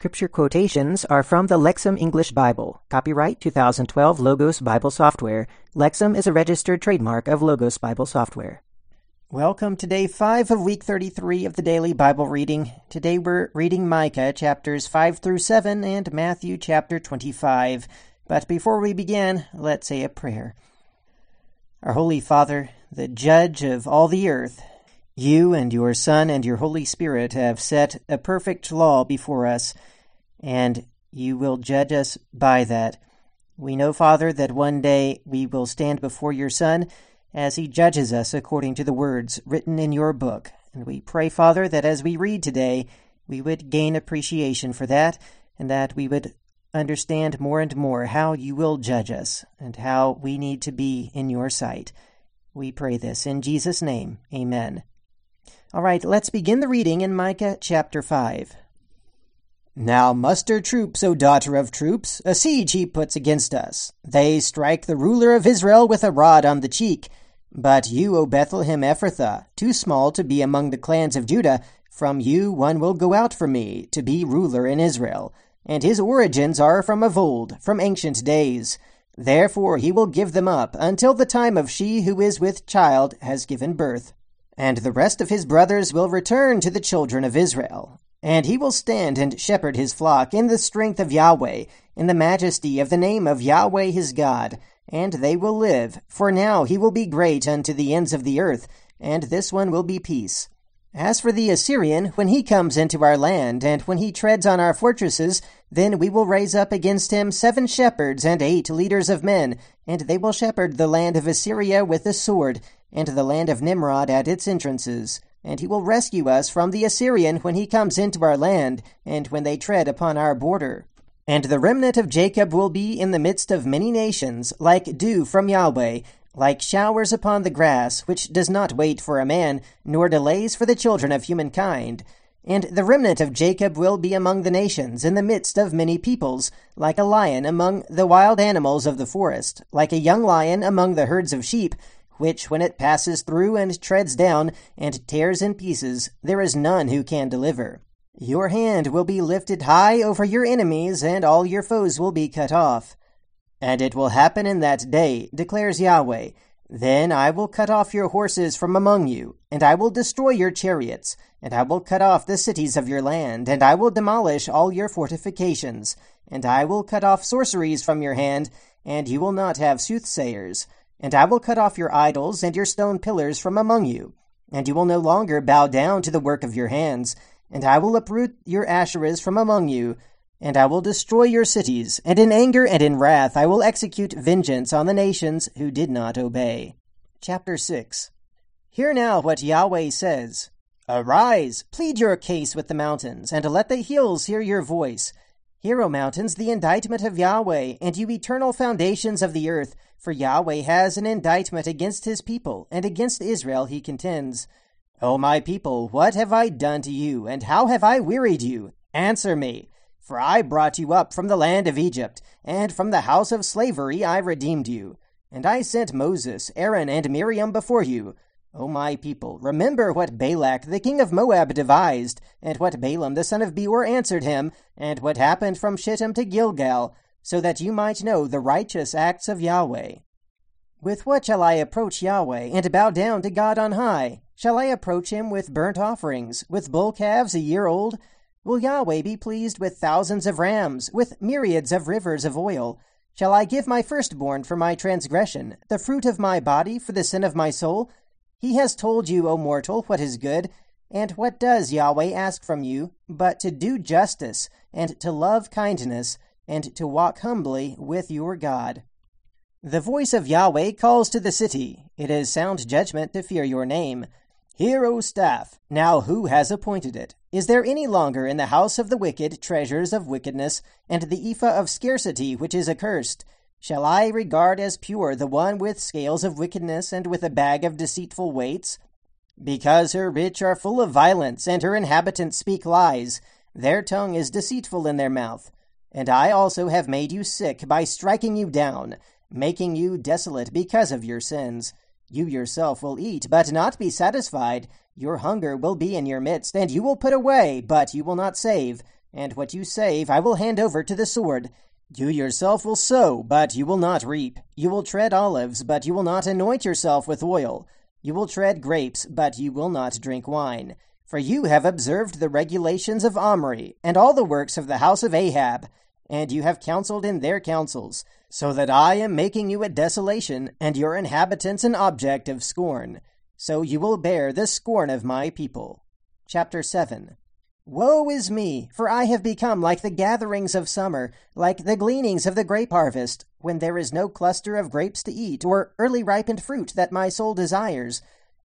Scripture quotations are from the Lexham English Bible. Copyright 2012 Logos Bible Software. Lexham is a registered trademark of Logos Bible Software. Welcome to day 5 of week 33 of the daily Bible reading. Today we're reading Micah chapters 5 through 7 and Matthew chapter 25. But before we begin, let's say a prayer. Our Holy Father, the judge of all the earth, you and your Son and your Holy Spirit have set a perfect law before us, and you will judge us by that. We know, Father, that one day we will stand before your Son as he judges us according to the words written in your book. And we pray, Father, that as we read today, we would gain appreciation for that, and that we would understand more and more how you will judge us and how we need to be in your sight. We pray this in Jesus' name. Amen. All right, let's begin the reading in Micah chapter 5. Now muster troops, O daughter of troops, a siege he puts against us. They strike the ruler of Israel with a rod on the cheek. But you, O Bethlehem Ephrathah, too small to be among the clans of Judah, from you one will go out for me, to be ruler in Israel. And his origins are from of old, from ancient days. Therefore he will give them up, until the time of she who is with child has given birth. And the rest of his brothers will return to the children of Israel. And he will stand and shepherd his flock in the strength of Yahweh, in the majesty of the name of Yahweh his God. And they will live, for now he will be great unto the ends of the earth, and this one will be peace. As for the Assyrian, when he comes into our land, and when he treads on our fortresses, then we will raise up against him seven shepherds and eight leaders of men, and they will shepherd the land of Assyria with the sword, and the land of Nimrod at its entrances. And he will rescue us from the Assyrian when he comes into our land, and when they tread upon our border. And the remnant of Jacob will be in the midst of many nations, like dew from Yahweh, like showers upon the grass, which does not wait for a man, nor delays for the children of humankind. And the remnant of Jacob will be among the nations, in the midst of many peoples, like a lion among the wild animals of the forest, like a young lion among the herds of sheep, which when it passes through and treads down and tears in pieces, there is none who can deliver. Your hand will be lifted high over your enemies, and all your foes will be cut off. And it will happen in that day, declares Yahweh. Then I will cut off your horses from among you, and I will destroy your chariots, and I will cut off the cities of your land, and I will demolish all your fortifications, and I will cut off sorceries from your hand, and you will not have soothsayers. And I will cut off your idols and your stone pillars from among you, and you will no longer bow down to the work of your hands. And I will uproot your Asherahs from among you, and I will destroy your cities, and in anger and in wrath I will execute vengeance on the nations who did not obey. Chapter 6 Hear now what Yahweh says Arise, plead your case with the mountains, and let the hills hear your voice. Hear, O mountains, the indictment of Yahweh, and you eternal foundations of the earth. For Yahweh has an indictment against his people, and against Israel he contends. O my people, what have I done to you, and how have I wearied you? Answer me. For I brought you up from the land of Egypt, and from the house of slavery I redeemed you. And I sent Moses, Aaron, and Miriam before you. O my people, remember what Balak the king of Moab devised, and what Balaam the son of Beor answered him, and what happened from Shittim to Gilgal, so that you might know the righteous acts of Yahweh. With what shall I approach Yahweh, and bow down to God on high? Shall I approach him with burnt offerings, with bull calves a year old? Will Yahweh be pleased with thousands of rams, with myriads of rivers of oil? Shall I give my firstborn for my transgression, the fruit of my body for the sin of my soul? He has told you, O mortal, what is good. And what does Yahweh ask from you, but to do justice, and to love kindness, and to walk humbly with your God. The voice of Yahweh calls to the city. It is sound judgment to fear your name. Hear, O staff. Now who has appointed it? Is there any longer in the house of the wicked treasures of wickedness, and the ephah of scarcity which is accursed? Shall I regard as pure the one with scales of wickedness and with a bag of deceitful weights? Because her rich are full of violence, and her inhabitants speak lies. Their tongue is deceitful in their mouth. And I also have made you sick by striking you down, making you desolate because of your sins. You yourself will eat, but not be satisfied. Your hunger will be in your midst, and you will put away, but you will not save. and what you save I will hand over to the sword. You yourself will sow, but you will not reap. You will tread olives, but you will not anoint yourself with oil. You will tread grapes, but you will not drink wine. For you have observed the regulations of Omri, and all the works of the house of Ahab, and you have counseled in their counsels, so that I am making you a desolation, and your inhabitants an object of scorn. So you will bear the scorn of my people. Chapter 7 Woe is me, for I have become like the gatherings of summer, like the gleanings of the grape harvest, when there is no cluster of grapes to eat, or early ripened fruit that my soul desires.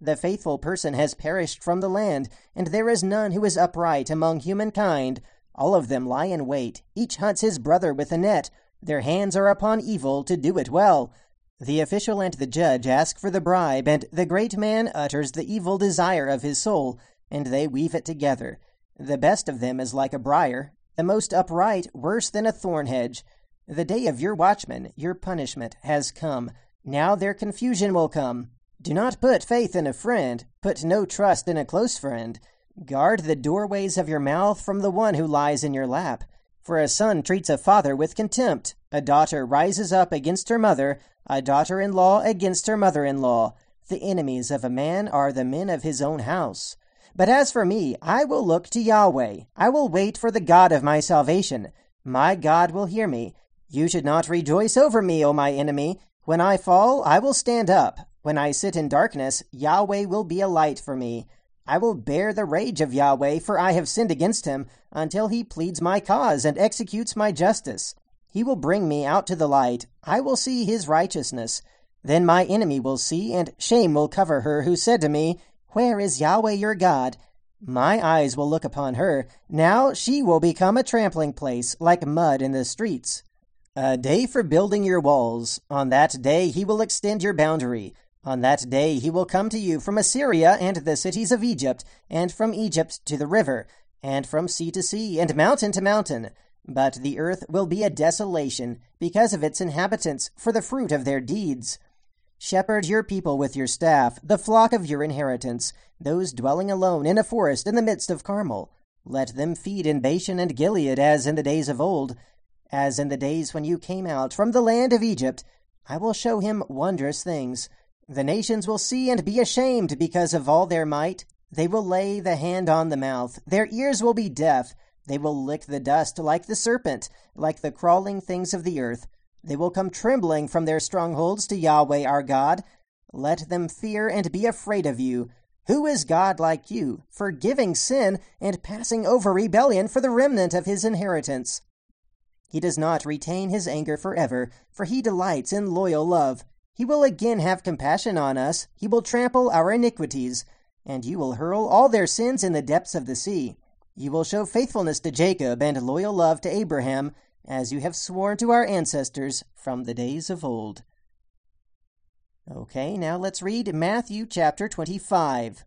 The faithful person has perished from the land, and there is none who is upright among humankind. All of them lie in wait, each hunts his brother with a net. Their hands are upon evil to do it well. The official and the judge ask for the bribe, and the great man utters the evil desire of his soul, and they weave it together. The best of them is like a briar, the most upright worse than a thorn hedge. The day of your watchman, your punishment, has come. Now their confusion will come. Do not put faith in a friend, put no trust in a close friend. Guard the doorways of your mouth from the one who lies in your lap. For a son treats a father with contempt, a daughter rises up against her mother, a daughter in law against her mother in law. The enemies of a man are the men of his own house. But as for me, I will look to Yahweh. I will wait for the God of my salvation. My God will hear me. You should not rejoice over me, O my enemy. When I fall, I will stand up. When I sit in darkness, Yahweh will be a light for me. I will bear the rage of Yahweh, for I have sinned against him, until he pleads my cause and executes my justice. He will bring me out to the light. I will see his righteousness. Then my enemy will see, and shame will cover her who said to me, Where is Yahweh your God? My eyes will look upon her. Now she will become a trampling place, like mud in the streets. A day for building your walls. On that day he will extend your boundary. On that day he will come to you from Assyria and the cities of Egypt, and from Egypt to the river, and from sea to sea, and mountain to mountain. But the earth will be a desolation because of its inhabitants, for the fruit of their deeds. Shepherd your people with your staff, the flock of your inheritance, those dwelling alone in a forest in the midst of Carmel. Let them feed in Bashan and Gilead as in the days of old, as in the days when you came out from the land of Egypt. I will show him wondrous things. The nations will see and be ashamed because of all their might. They will lay the hand on the mouth. Their ears will be deaf. They will lick the dust like the serpent, like the crawling things of the earth. They will come trembling from their strongholds to Yahweh our God. Let them fear and be afraid of you. Who is God like you, forgiving sin and passing over rebellion for the remnant of his inheritance? He does not retain his anger forever, for he delights in loyal love. He will again have compassion on us. He will trample our iniquities, and you will hurl all their sins in the depths of the sea. You will show faithfulness to Jacob and loyal love to Abraham, as you have sworn to our ancestors from the days of old. Okay, now let's read Matthew chapter 25.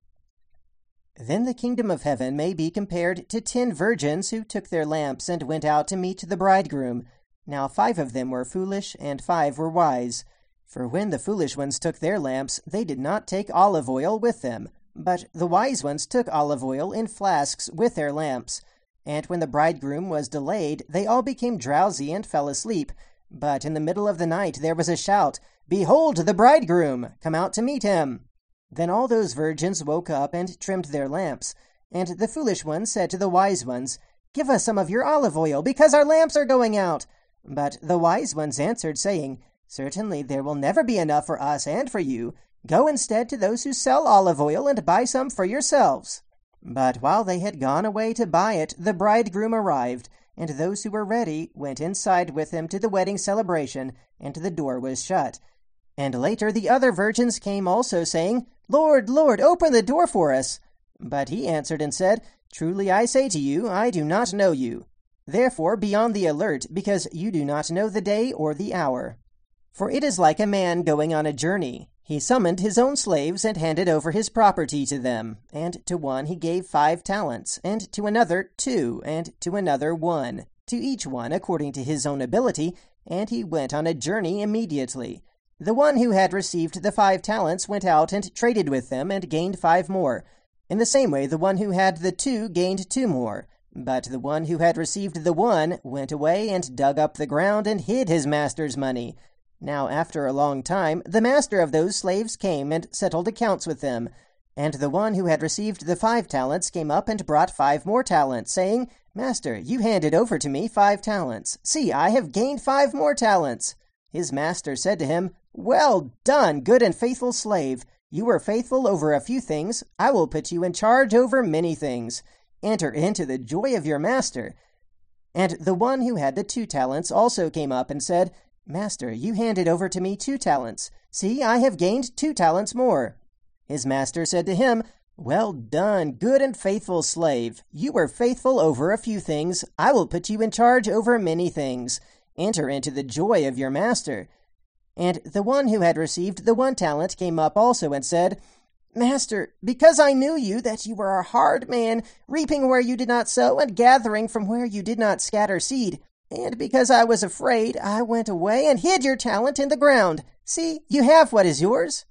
Then the kingdom of heaven may be compared to ten virgins who took their lamps and went out to meet the bridegroom. Now five of them were foolish, and five were wise. For when the foolish ones took their lamps, they did not take olive oil with them, but the wise ones took olive oil in flasks with their lamps. And when the bridegroom was delayed, they all became drowsy and fell asleep. But in the middle of the night there was a shout, Behold the bridegroom! Come out to meet him! Then all those virgins woke up and trimmed their lamps. And the foolish ones said to the wise ones, Give us some of your olive oil, because our lamps are going out. But the wise ones answered, saying, Certainly there will never be enough for us and for you. Go instead to those who sell olive oil and buy some for yourselves. But while they had gone away to buy it, the bridegroom arrived, and those who were ready went inside with him to the wedding celebration, and the door was shut. And later the other virgins came also, saying, Lord, Lord, open the door for us. But he answered and said, Truly I say to you, I do not know you. Therefore be on the alert, because you do not know the day or the hour. For it is like a man going on a journey. He summoned his own slaves and handed over his property to them. And to one he gave five talents, and to another two, and to another one, to each one according to his own ability, and he went on a journey immediately. The one who had received the five talents went out and traded with them and gained five more. In the same way, the one who had the two gained two more. But the one who had received the one went away and dug up the ground and hid his master's money. Now, after a long time, the master of those slaves came and settled accounts with them. And the one who had received the five talents came up and brought five more talents, saying, Master, you handed over to me five talents. See, I have gained five more talents. His master said to him, Well done, good and faithful slave. You were faithful over a few things. I will put you in charge over many things. Enter into the joy of your master. And the one who had the two talents also came up and said, Master, you handed over to me two talents. See, I have gained two talents more. His master said to him, Well done, good and faithful slave. You were faithful over a few things. I will put you in charge over many things. Enter into the joy of your master. And the one who had received the one talent came up also and said, Master, because I knew you that you were a hard man, reaping where you did not sow and gathering from where you did not scatter seed, and because I was afraid, I went away and hid your talent in the ground. See, you have what is yours.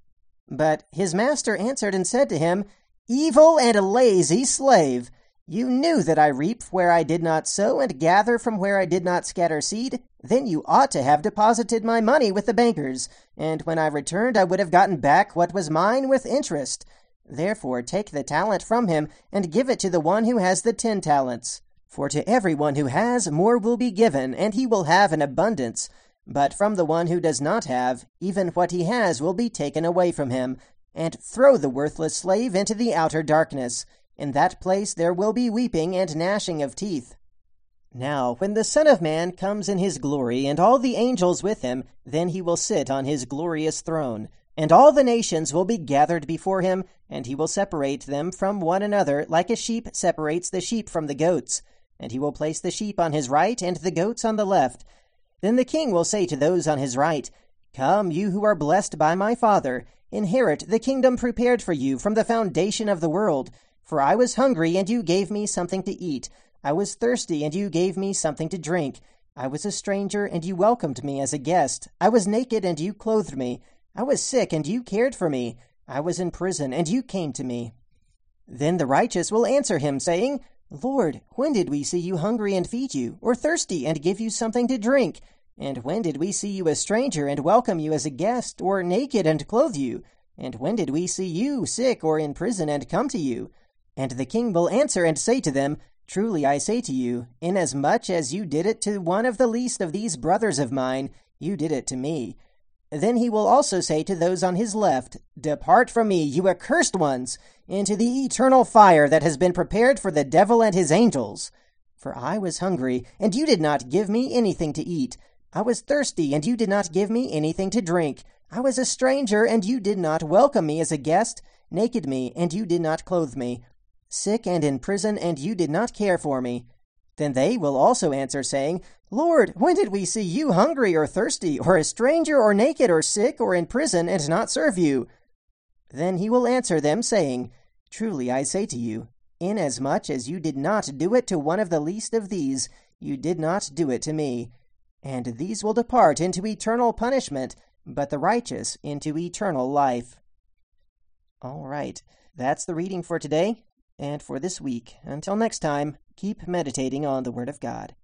But his master answered and said to him, Evil and lazy slave! You knew that I reap where I did not sow and gather from where I did not scatter seed. Then you ought to have deposited my money with the bankers, and when I returned I would have gotten back what was mine with interest. Therefore take the talent from him, and give it to the one who has the ten talents. For to every one who has, more will be given, and he will have an abundance. But from the one who does not have, even what he has will be taken away from him. And throw the worthless slave into the outer darkness. In that place there will be weeping and gnashing of teeth. Now, when the Son of Man comes in his glory, and all the angels with him, then he will sit on his glorious throne. And all the nations will be gathered before him, and he will separate them from one another, like a sheep separates the sheep from the goats. And he will place the sheep on his right, and the goats on the left. Then the king will say to those on his right, Come, you who are blessed by my Father, inherit the kingdom prepared for you from the foundation of the world. For I was hungry, and you gave me something to eat. I was thirsty, and you gave me something to drink. I was a stranger, and you welcomed me as a guest. I was naked, and you clothed me. I was sick, and you cared for me. I was in prison, and you came to me. Then the righteous will answer him, saying, Lord, when did we see you hungry and feed you, or thirsty and give you something to drink? And when did we see you a stranger and welcome you as a guest, or naked and clothe you? And when did we see you sick or in prison and come to you? And the king will answer and say to them, Truly I say to you, inasmuch as you did it to one of the least of these brothers of mine, you did it to me. Then he will also say to those on his left, Depart from me, you accursed ones, into the eternal fire that has been prepared for the devil and his angels. For I was hungry, and you did not give me anything to eat. I was thirsty, and you did not give me anything to drink. I was a stranger, and you did not welcome me as a guest, naked me, and you did not clothe me sick and in prison, and you did not care for me. Then they will also answer, saying, Lord, when did we see you hungry or thirsty, or a stranger, or naked, or sick, or in prison, and not serve you? Then he will answer them, saying, Truly I say to you, inasmuch as you did not do it to one of the least of these, you did not do it to me. And these will depart into eternal punishment, but the righteous into eternal life. All right, that's the reading for today and for this week. Until next time, keep meditating on the Word of God.